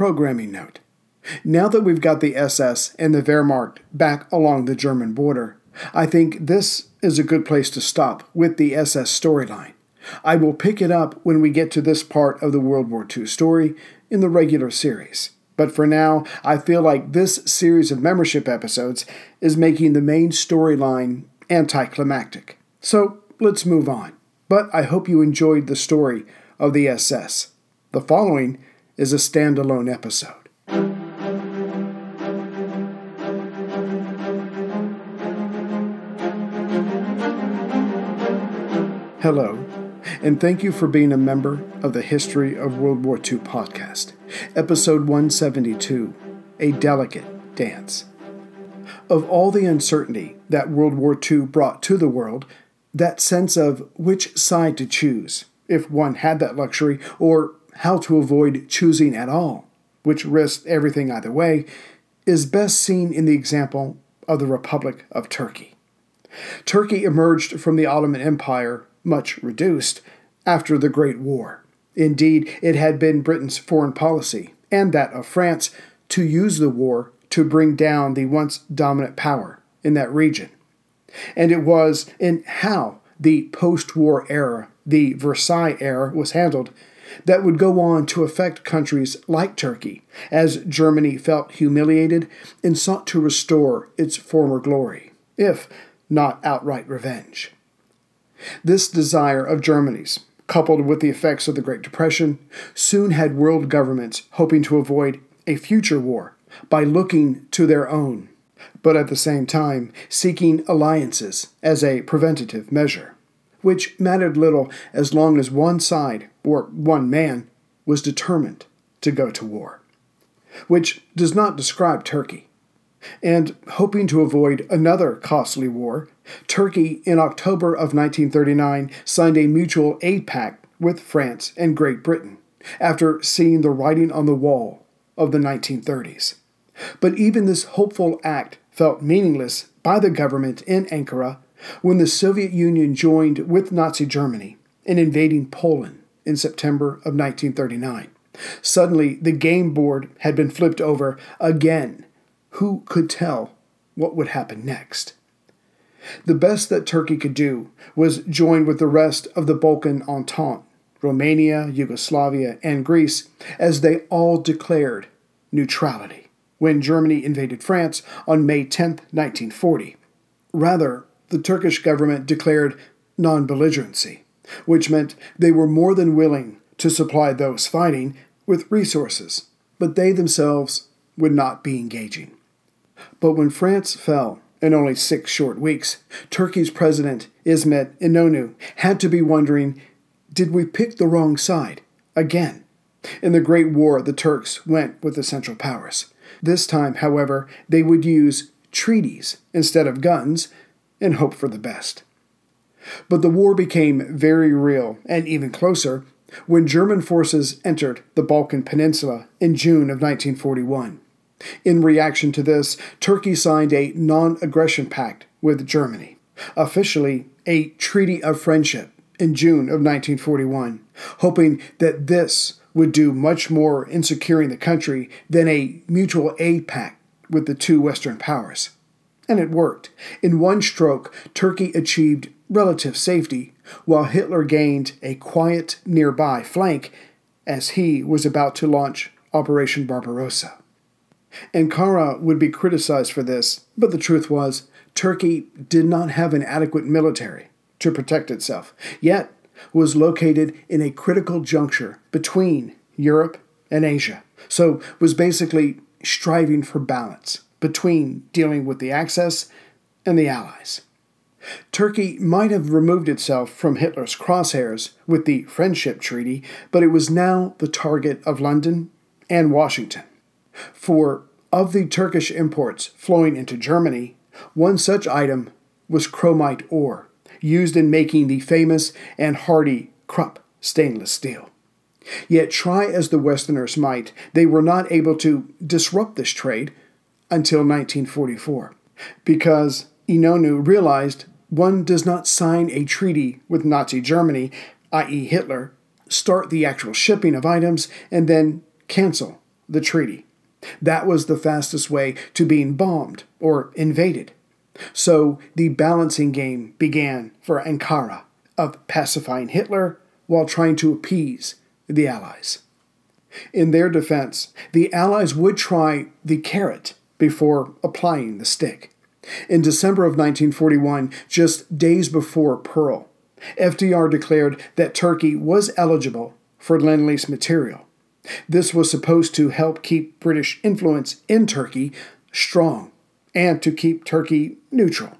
programming note. Now that we've got the SS and the Wehrmacht back along the German border, I think this is a good place to stop with the SS storyline. I will pick it up when we get to this part of the World War II story in the regular series. But for now, I feel like this series of membership episodes is making the main storyline anticlimactic. So let's move on. But I hope you enjoyed the story of the SS. The following is a standalone episode. Hello, and thank you for being a member of the History of World War II podcast, episode 172 A Delicate Dance. Of all the uncertainty that World War II brought to the world, that sense of which side to choose, if one had that luxury, or how to avoid choosing at all, which risks everything either way, is best seen in the example of the Republic of Turkey. Turkey emerged from the Ottoman Empire much reduced, after the Great War. Indeed, it had been Britain's foreign policy, and that of France, to use the war to bring down the once dominant power in that region. And it was in how the post war era, the Versailles era, was handled that would go on to affect countries like Turkey, as Germany felt humiliated and sought to restore its former glory, if not outright revenge. This desire of Germany's, coupled with the effects of the Great Depression, soon had world governments hoping to avoid a future war by looking to their own, but at the same time seeking alliances as a preventative measure, which mattered little as long as one side, or one man, was determined to go to war. Which does not describe Turkey. And hoping to avoid another costly war, Turkey, in October of 1939, signed a mutual aid pact with France and Great Britain after seeing the writing on the wall of the 1930s. But even this hopeful act felt meaningless by the government in Ankara when the Soviet Union joined with Nazi Germany in invading Poland in September of 1939. Suddenly, the game board had been flipped over again. Who could tell what would happen next? The best that Turkey could do was join with the rest of the Balkan Entente, Romania, Yugoslavia, and Greece, as they all declared neutrality when Germany invaded France on May 10, 1940. Rather, the Turkish government declared non belligerency, which meant they were more than willing to supply those fighting with resources, but they themselves would not be engaging. But when France fell in only six short weeks, Turkey's president, Ismet Inonu, had to be wondering did we pick the wrong side? Again. In the Great War, the Turks went with the Central Powers. This time, however, they would use treaties instead of guns and hope for the best. But the war became very real and even closer when German forces entered the Balkan Peninsula in June of 1941. In reaction to this, Turkey signed a non aggression pact with Germany, officially a treaty of friendship in June of 1941, hoping that this would do much more in securing the country than a mutual aid pact with the two Western powers. And it worked. In one stroke, Turkey achieved relative safety, while Hitler gained a quiet nearby flank as he was about to launch Operation Barbarossa. Ankara would be criticized for this, but the truth was, Turkey did not have an adequate military to protect itself, yet was located in a critical juncture between Europe and Asia, so was basically striving for balance between dealing with the Axis and the Allies. Turkey might have removed itself from Hitler's crosshairs with the Friendship Treaty, but it was now the target of London and Washington. For of the Turkish imports flowing into Germany, one such item was chromite ore, used in making the famous and hardy Krupp stainless steel. Yet, try as the Westerners might, they were not able to disrupt this trade until 1944, because Inonu realized one does not sign a treaty with Nazi Germany, i.e., Hitler, start the actual shipping of items, and then cancel the treaty. That was the fastest way to being bombed or invaded. So the balancing game began for Ankara of pacifying Hitler while trying to appease the Allies. In their defense, the Allies would try the carrot before applying the stick. In December of 1941, just days before Pearl, FDR declared that Turkey was eligible for Lend Lease material. This was supposed to help keep British influence in Turkey strong and to keep Turkey neutral.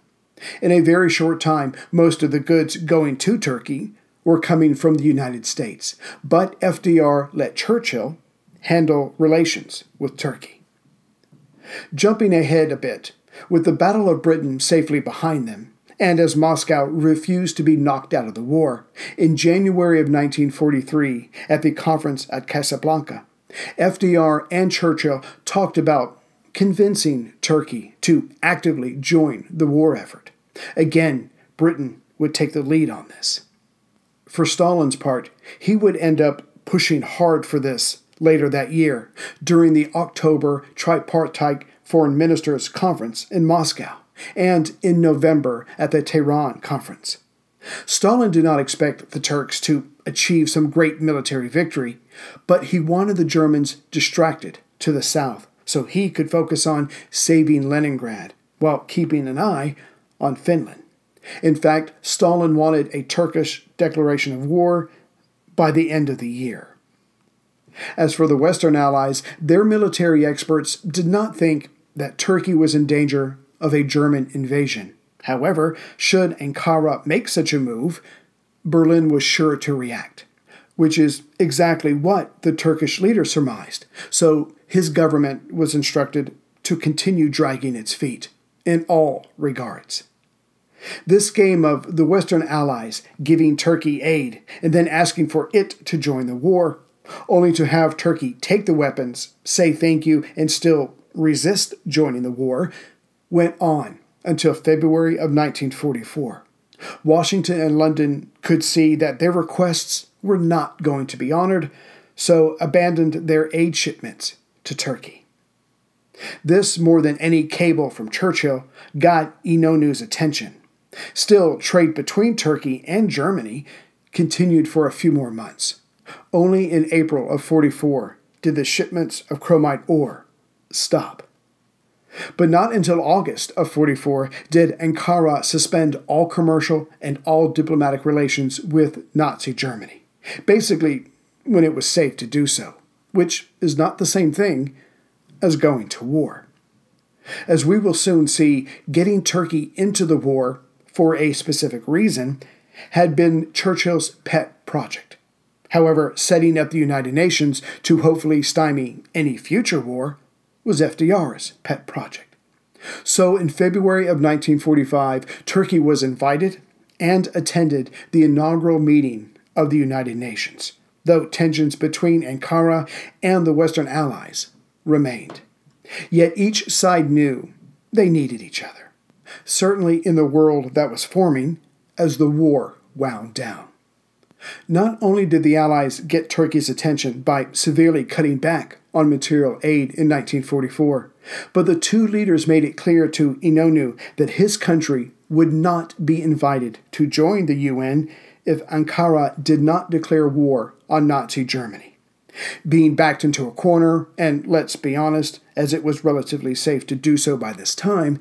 In a very short time, most of the goods going to Turkey were coming from the United States, but FDR let Churchill handle relations with Turkey. Jumping ahead a bit, with the Battle of Britain safely behind them, and as Moscow refused to be knocked out of the war, in January of 1943, at the conference at Casablanca, FDR and Churchill talked about convincing Turkey to actively join the war effort. Again, Britain would take the lead on this. For Stalin's part, he would end up pushing hard for this later that year during the October Tripartite Foreign Ministers Conference in Moscow and in November at the Tehran Conference. Stalin did not expect the Turks to achieve some great military victory, but he wanted the Germans distracted to the south so he could focus on saving Leningrad while keeping an eye on Finland. In fact, Stalin wanted a Turkish declaration of war by the end of the year. As for the Western Allies, their military experts did not think that Turkey was in danger of a German invasion. However, should Ankara make such a move, Berlin was sure to react, which is exactly what the Turkish leader surmised. So his government was instructed to continue dragging its feet in all regards. This game of the Western Allies giving Turkey aid and then asking for it to join the war, only to have Turkey take the weapons, say thank you, and still resist joining the war, went on until February of 1944. Washington and London could see that their requests were not going to be honored, so abandoned their aid shipments to Turkey. This, more than any cable from Churchill, got Inonu's attention. Still, trade between Turkey and Germany continued for a few more months. Only in April of 44 did the shipments of chromite ore stop. But not until August of 44 did Ankara suspend all commercial and all diplomatic relations with Nazi Germany, basically, when it was safe to do so which is not the same thing as going to war. As we will soon see, getting Turkey into the war for a specific reason had been Churchill's pet project. However, setting up the United Nations to hopefully stymie any future war was FDR's pet project. So in February of 1945, Turkey was invited and attended the inaugural meeting of the United Nations though tensions between Ankara and the Western Allies remained. Yet each side knew they needed each other, certainly in the world that was forming as the war wound down. Not only did the Allies get Turkey's attention by severely cutting back on material aid in 1944, but the two leaders made it clear to Inonu that his country would not be invited to join the UN if Ankara did not declare war on Nazi Germany. Being backed into a corner, and let's be honest, as it was relatively safe to do so by this time,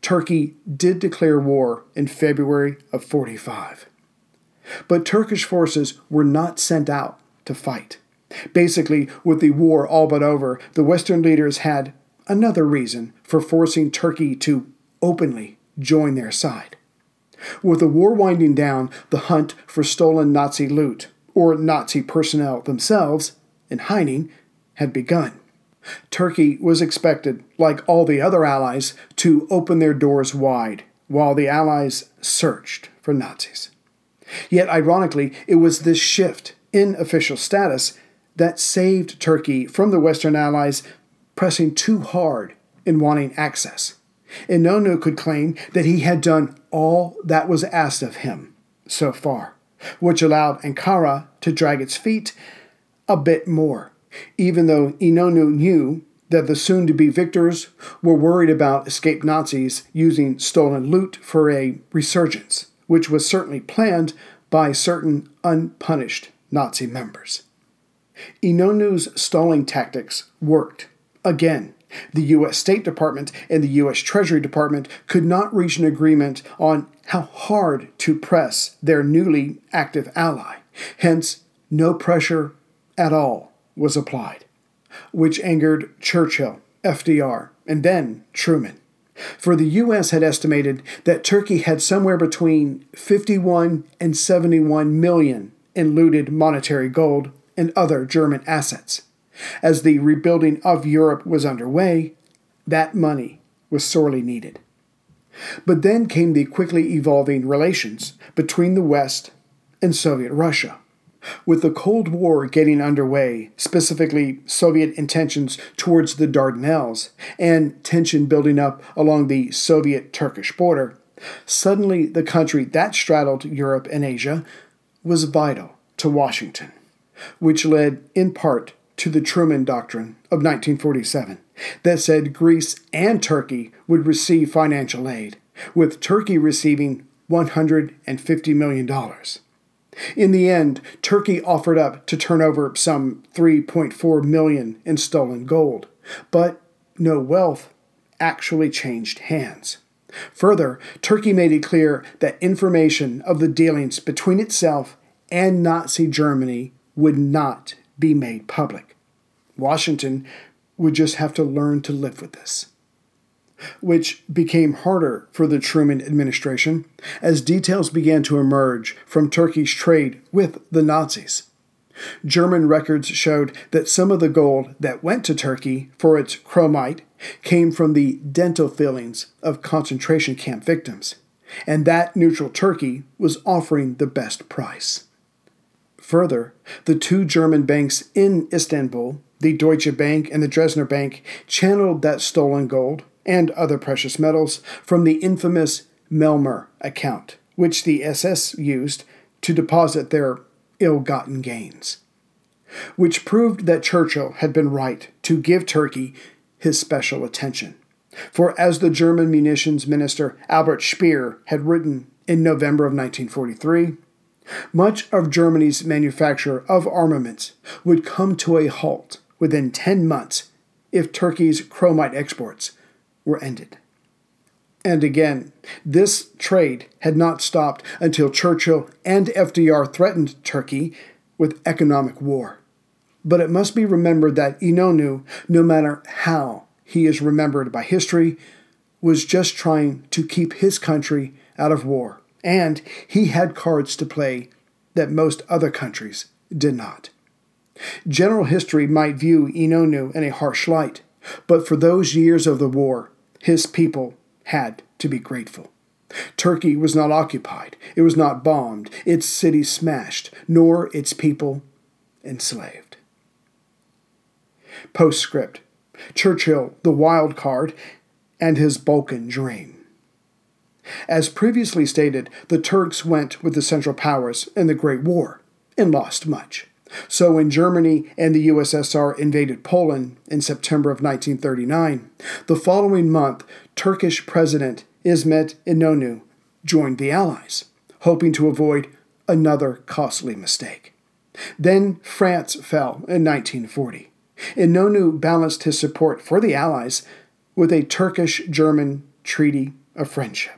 Turkey did declare war in February of 45. But Turkish forces were not sent out to fight. Basically, with the war all but over, the Western leaders had another reason for forcing Turkey to openly join their side. With the war winding down, the hunt for stolen Nazi loot, or Nazi personnel themselves, in hiding, had begun. Turkey was expected, like all the other Allies, to open their doors wide while the Allies searched for Nazis. Yet, ironically, it was this shift in official status that saved Turkey from the Western Allies pressing too hard in wanting access. Inonu could claim that he had done all that was asked of him so far, which allowed Ankara to drag its feet a bit more even though Inonu knew that the soon to be victors were worried about escaped Nazis using stolen loot for a resurgence, which was certainly planned by certain unpunished Nazi members. Inonu's stalling tactics worked. Again, the U.S. State Department and the U.S. Treasury Department could not reach an agreement on how hard to press their newly active ally. Hence, no pressure at all was applied, which angered Churchill, FDR, and then Truman. For the U.S. had estimated that Turkey had somewhere between 51 and 71 million in looted monetary gold and other German assets. As the rebuilding of Europe was underway, that money was sorely needed. But then came the quickly evolving relations between the West and Soviet Russia. With the Cold War getting underway, specifically Soviet intentions towards the Dardanelles, and tension building up along the Soviet Turkish border, suddenly the country that straddled Europe and Asia was vital to Washington, which led in part to the Truman Doctrine of 1947 that said Greece and Turkey would receive financial aid, with Turkey receiving $150 million. In the end, Turkey offered up to turn over some 3.4 million in stolen gold, but no wealth actually changed hands. Further, Turkey made it clear that information of the dealings between itself and Nazi Germany would not be made public. Washington would just have to learn to live with this which became harder for the Truman administration as details began to emerge from Turkey's trade with the Nazis. German records showed that some of the gold that went to Turkey for its chromite came from the dental fillings of concentration camp victims, and that neutral Turkey was offering the best price. Further, the two German banks in Istanbul, the Deutsche Bank and the Dresdner Bank, channeled that stolen gold and other precious metals from the infamous Melmer account, which the SS used to deposit their ill gotten gains, which proved that Churchill had been right to give Turkey his special attention. For as the German munitions minister Albert Speer had written in November of 1943, much of Germany's manufacture of armaments would come to a halt within 10 months if Turkey's chromite exports were ended. And again, this trade had not stopped until Churchill and FDR threatened Turkey with economic war. But it must be remembered that Inonu, no matter how he is remembered by history, was just trying to keep his country out of war, and he had cards to play that most other countries did not. General history might view Inonu in a harsh light, but for those years of the war, his people had to be grateful. Turkey was not occupied, it was not bombed, its cities smashed, nor its people enslaved. Postscript Churchill, the wild card, and his Balkan dream. As previously stated, the Turks went with the Central Powers in the Great War and lost much. So when Germany and the USSR invaded Poland in September of 1939, the following month, Turkish President Ismet Inonu joined the Allies, hoping to avoid another costly mistake. Then France fell in 1940. Inonu balanced his support for the Allies with a Turkish German treaty of friendship.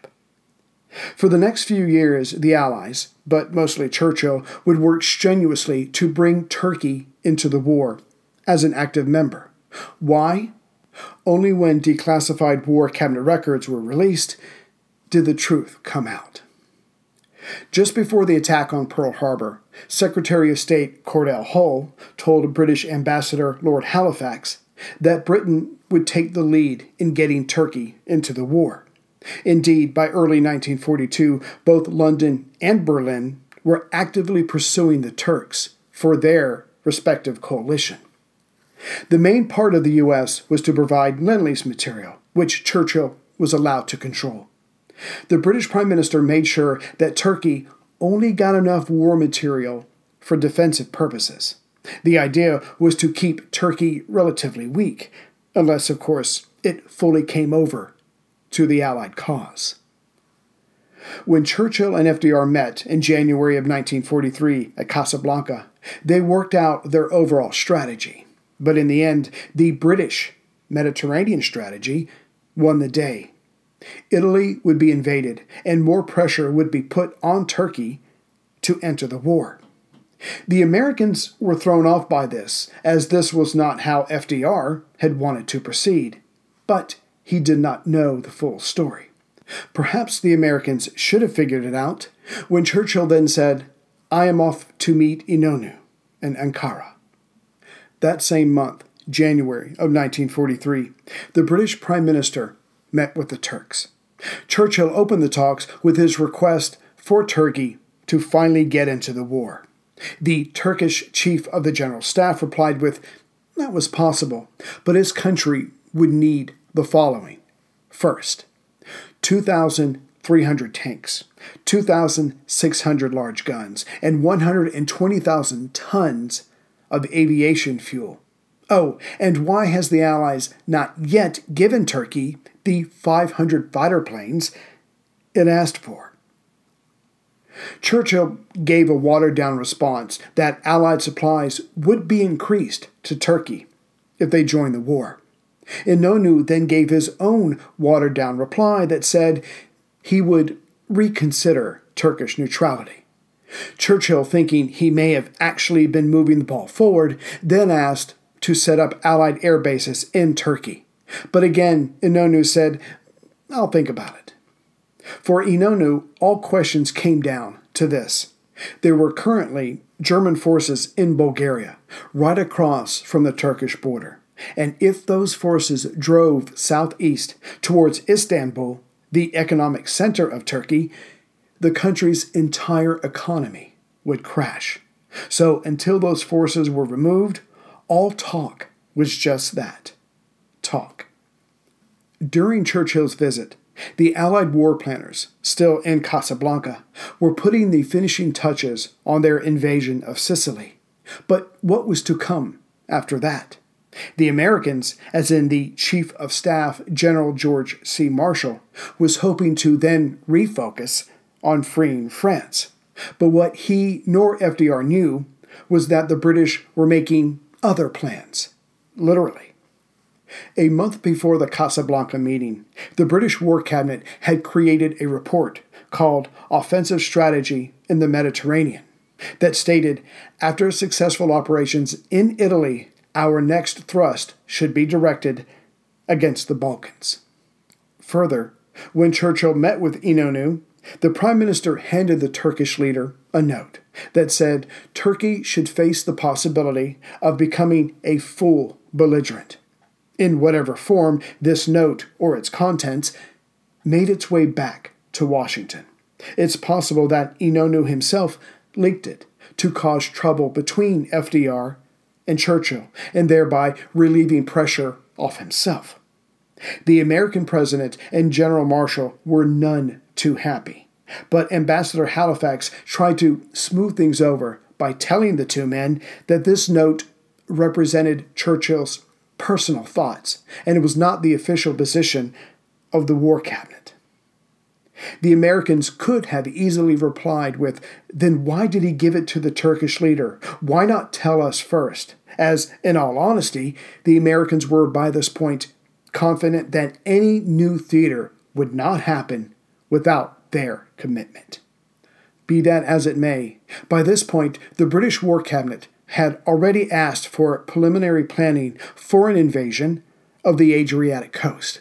For the next few years, the Allies, but mostly Churchill, would work strenuously to bring Turkey into the war as an active member. Why? Only when declassified war cabinet records were released did the truth come out. Just before the attack on Pearl Harbor, Secretary of State Cordell Hull told British Ambassador Lord Halifax that Britain would take the lead in getting Turkey into the war. Indeed, by early 1942, both London and Berlin were actively pursuing the Turks for their respective coalition. The main part of the U.S. was to provide Lend Lease material, which Churchill was allowed to control. The British Prime Minister made sure that Turkey only got enough war material for defensive purposes. The idea was to keep Turkey relatively weak, unless, of course, it fully came over to the Allied cause. When Churchill and FDR met in January of 1943 at Casablanca, they worked out their overall strategy. But in the end, the British Mediterranean strategy won the day. Italy would be invaded, and more pressure would be put on Turkey to enter the war. The Americans were thrown off by this, as this was not how FDR had wanted to proceed. But he did not know the full story. Perhaps the Americans should have figured it out when Churchill then said, I am off to meet Inonu in Ankara. That same month, January of 1943, the British Prime Minister met with the Turks. Churchill opened the talks with his request for Turkey to finally get into the war. The Turkish chief of the general staff replied with, That was possible, but his country would need the following. First, 2,300 tanks, 2,600 large guns, and 120,000 tons of aviation fuel. Oh, and why has the Allies not yet given Turkey the 500 fighter planes it asked for? Churchill gave a watered down response that Allied supplies would be increased to Turkey if they joined the war. Inonu then gave his own watered down reply that said he would reconsider Turkish neutrality. Churchill, thinking he may have actually been moving the ball forward, then asked to set up Allied air bases in Turkey. But again, Inonu said, I'll think about it. For Inonu, all questions came down to this. There were currently German forces in Bulgaria, right across from the Turkish border. And if those forces drove southeast towards Istanbul, the economic center of Turkey, the country's entire economy would crash. So until those forces were removed, all talk was just that talk. During Churchill's visit, the Allied war planners, still in Casablanca, were putting the finishing touches on their invasion of Sicily. But what was to come after that? The Americans, as in the Chief of Staff General George C. Marshall, was hoping to then refocus on freeing France. But what he nor FDR knew was that the British were making other plans, literally. A month before the Casablanca meeting, the British War Cabinet had created a report called Offensive Strategy in the Mediterranean that stated after successful operations in Italy our next thrust should be directed against the Balkans. Further, when Churchill met with Inonu, the Prime Minister handed the Turkish leader a note that said Turkey should face the possibility of becoming a full belligerent. In whatever form this note or its contents made its way back to Washington. It's possible that Inonu himself leaked it to cause trouble between FDR and Churchill, and thereby relieving pressure off himself. The American president and General Marshall were none too happy, but Ambassador Halifax tried to smooth things over by telling the two men that this note represented Churchill's personal thoughts, and it was not the official position of the War Cabinet. The Americans could have easily replied with, Then why did he give it to the Turkish leader? Why not tell us first? as, in all honesty, the Americans were by this point confident that any new theater would not happen without their commitment. Be that as it may, by this point, the British War Cabinet had already asked for preliminary planning for an invasion of the Adriatic coast.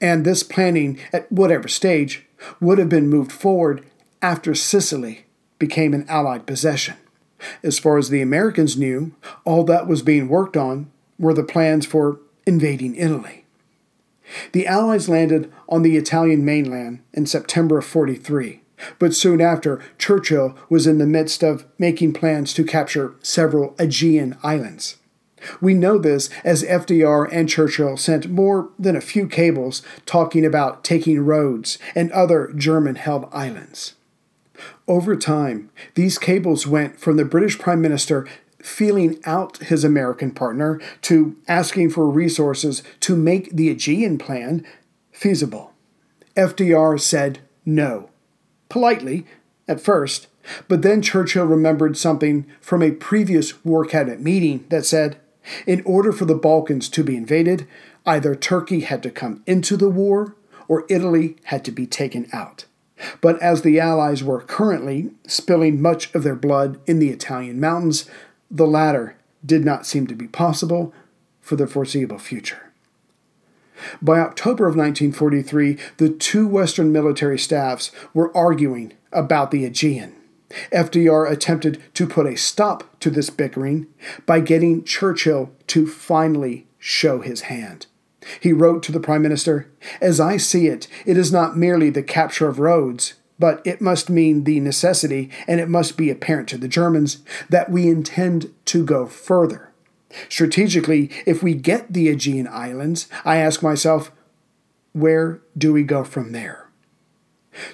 And this planning, at whatever stage, would have been moved forward after Sicily became an Allied possession. As far as the Americans knew, all that was being worked on were the plans for invading Italy. The Allies landed on the Italian mainland in September of 43, but soon after, Churchill was in the midst of making plans to capture several Aegean islands. We know this as FDR and Churchill sent more than a few cables talking about taking Rhodes and other German held islands. Over time, these cables went from the British Prime Minister feeling out his American partner to asking for resources to make the Aegean plan feasible. FDR said no, politely at first, but then Churchill remembered something from a previous War Cabinet meeting that said, in order for the Balkans to be invaded, either Turkey had to come into the war or Italy had to be taken out. But as the Allies were currently spilling much of their blood in the Italian mountains, the latter did not seem to be possible for the foreseeable future. By October of 1943, the two Western military staffs were arguing about the Aegean. FDR attempted to put a stop to this bickering by getting Churchill to finally show his hand. He wrote to the Prime Minister As I see it, it is not merely the capture of Rhodes, but it must mean the necessity, and it must be apparent to the Germans, that we intend to go further. Strategically, if we get the Aegean Islands, I ask myself, where do we go from there?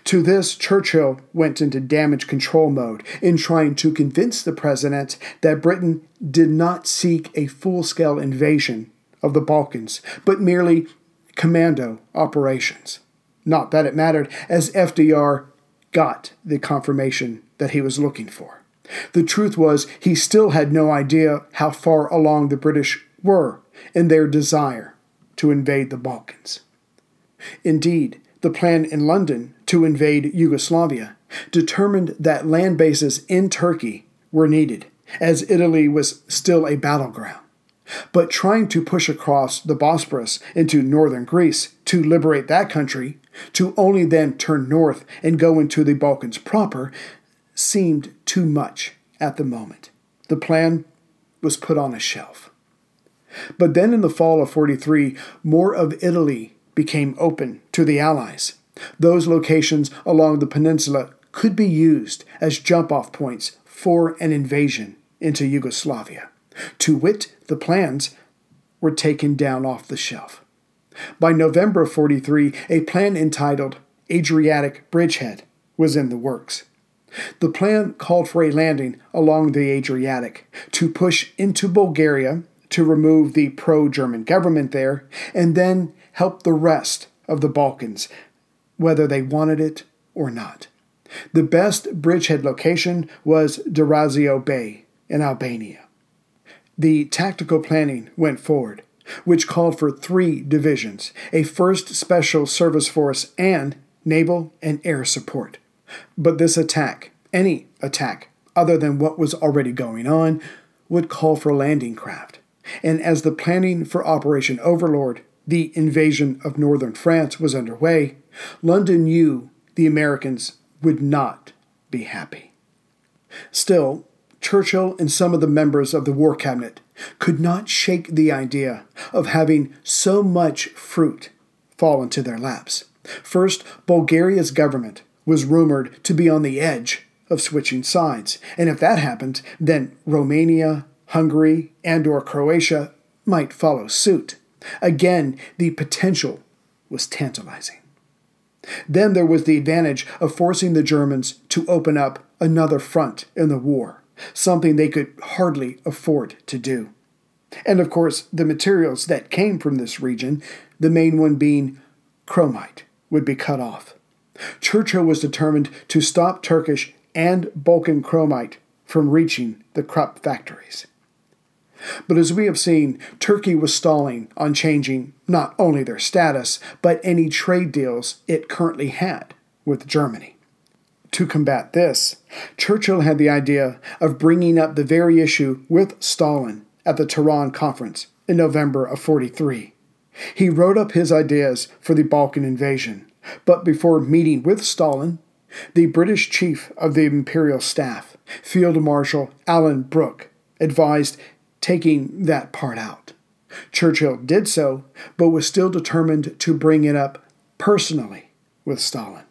To this, Churchill went into damage control mode in trying to convince the president that Britain did not seek a full scale invasion of the Balkans, but merely commando operations. Not that it mattered, as FDR got the confirmation that he was looking for. The truth was, he still had no idea how far along the British were in their desire to invade the Balkans. Indeed, the plan in London to invade Yugoslavia determined that land bases in Turkey were needed, as Italy was still a battleground. But trying to push across the Bosporus into northern Greece to liberate that country, to only then turn north and go into the Balkans proper, seemed too much at the moment. The plan was put on a shelf. But then in the fall of 43, more of Italy became open to the Allies. Those locations along the peninsula could be used as jump off points for an invasion into Yugoslavia. To wit, the plans were taken down off the shelf. By November of 43, a plan entitled Adriatic Bridgehead was in the works. The plan called for a landing along the Adriatic to push into Bulgaria to remove the pro German government there and then help the rest of the Balkans, whether they wanted it or not. The best bridgehead location was Durazzo Bay in Albania. The tactical planning went forward, which called for three divisions a 1st Special Service Force and naval and air support. But this attack, any attack other than what was already going on, would call for landing craft. And as the planning for Operation Overlord, the invasion of northern France, was underway, London knew the Americans would not be happy. Still, Churchill and some of the members of the War Cabinet could not shake the idea of having so much fruit fall into their laps. First, Bulgaria's government was rumored to be on the edge of switching sides, and if that happened, then Romania, Hungary, and or Croatia might follow suit. Again, the potential was tantalizing. Then there was the advantage of forcing the Germans to open up another front in the war something they could hardly afford to do. And of course, the materials that came from this region, the main one being chromite, would be cut off. Churchill was determined to stop Turkish and Balkan chromite from reaching the Krupp factories. But as we have seen, Turkey was stalling on changing not only their status, but any trade deals it currently had with Germany. To combat this, Churchill had the idea of bringing up the very issue with Stalin at the Tehran Conference in November of 43. He wrote up his ideas for the Balkan invasion, but before meeting with Stalin, the British chief of the Imperial Staff, Field Marshal Alan Brooke, advised taking that part out. Churchill did so, but was still determined to bring it up personally with Stalin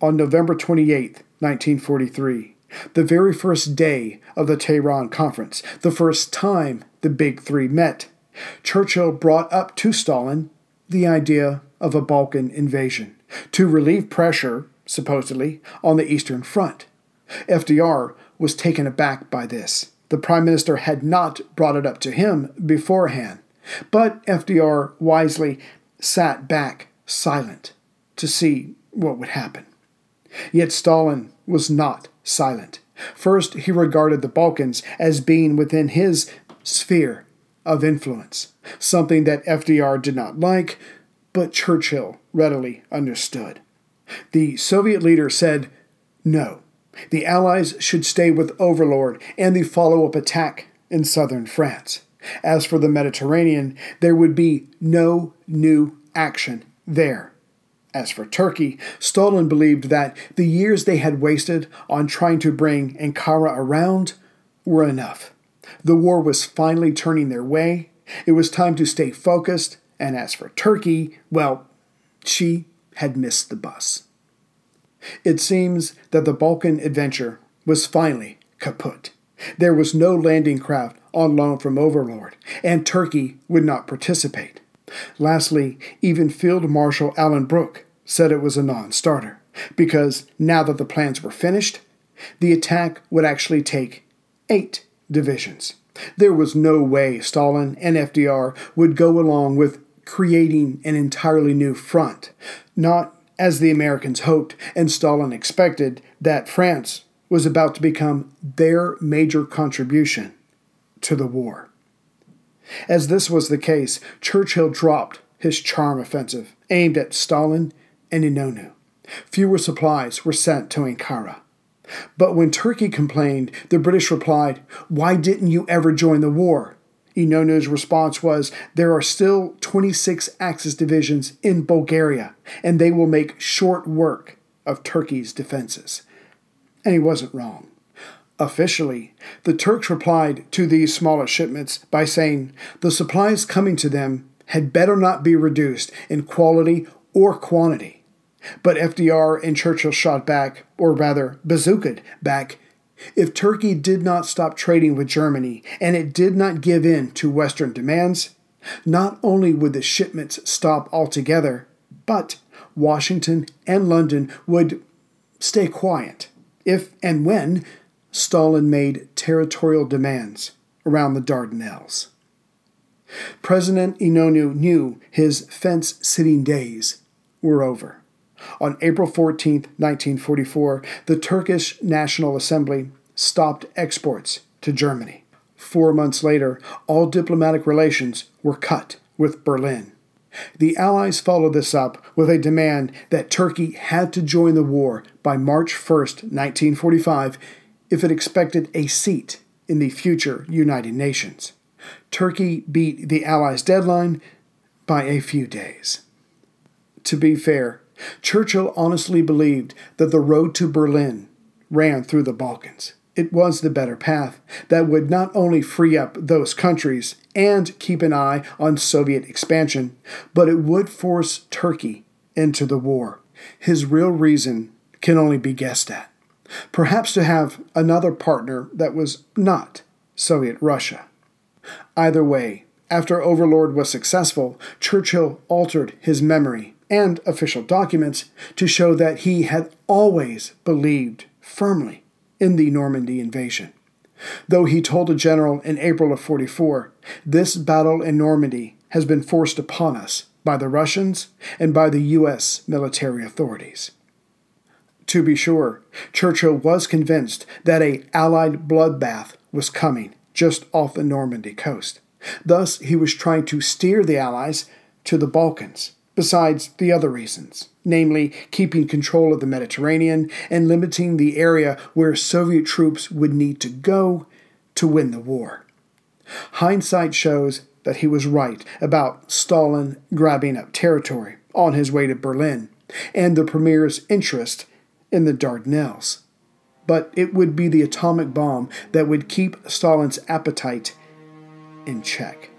on November 28, 1943, the very first day of the Tehran Conference, the first time the Big Three met, Churchill brought up to Stalin the idea of a Balkan invasion to relieve pressure, supposedly, on the Eastern Front. FDR was taken aback by this The Prime Minister had not brought it up to him beforehand, but FDR wisely sat back silent to see what would happen. Yet Stalin was not silent. First, he regarded the Balkans as being within his sphere of influence, something that FDR did not like, but Churchill readily understood. The Soviet leader said, No, the Allies should stay with Overlord and the follow up attack in southern France. As for the Mediterranean, there would be no new action there. As for Turkey, Stalin believed that the years they had wasted on trying to bring Ankara around were enough. The war was finally turning their way. It was time to stay focused, and as for Turkey, well, she had missed the bus. It seems that the Balkan adventure was finally kaput. There was no landing craft on loan from Overlord, and Turkey would not participate. Lastly, even Field Marshal Alan Brooke said it was a non starter, because now that the plans were finished, the attack would actually take eight divisions. There was no way Stalin and FDR would go along with creating an entirely new front, not as the Americans hoped and Stalin expected that France was about to become their major contribution to the war. As this was the case, Churchill dropped his charm offensive aimed at Stalin and Inonu. Fewer supplies were sent to Ankara. But when Turkey complained, the British replied, Why didn't you ever join the war? Inonu's response was, There are still 26 Axis divisions in Bulgaria, and they will make short work of Turkey's defenses. And he wasn't wrong. Officially, the Turks replied to these smaller shipments by saying the supplies coming to them had better not be reduced in quality or quantity. But FDR and Churchill shot back, or rather bazookaed back, if Turkey did not stop trading with Germany and it did not give in to Western demands, not only would the shipments stop altogether, but Washington and London would stay quiet if and when Stalin made territorial demands around the Dardanelles. President Inonu knew his fence sitting days were over. On April 14, 1944, the Turkish National Assembly stopped exports to Germany. Four months later, all diplomatic relations were cut with Berlin. The Allies followed this up with a demand that Turkey had to join the war by March 1, 1945, if it expected a seat in the future United Nations. Turkey beat the Allies' deadline by a few days. To be fair, Churchill honestly believed that the road to Berlin ran through the Balkans. It was the better path that would not only free up those countries and keep an eye on Soviet expansion, but it would force Turkey into the war. His real reason can only be guessed at. Perhaps to have another partner that was not Soviet Russia. Either way, after Overlord was successful, Churchill altered his memory and official documents to show that he had always believed firmly in the Normandy invasion. Though he told a general in April of 44, this battle in Normandy has been forced upon us by the Russians and by the U.S. military authorities. To be sure, Churchill was convinced that a Allied bloodbath was coming just off the Normandy coast. Thus, he was trying to steer the Allies to the Balkans besides the other reasons, namely keeping control of the Mediterranean and limiting the area where Soviet troops would need to go to win the war. Hindsight shows that he was right about Stalin grabbing up territory on his way to Berlin and the Premier's interest in the Dardanelles. But it would be the atomic bomb that would keep Stalin's appetite in check.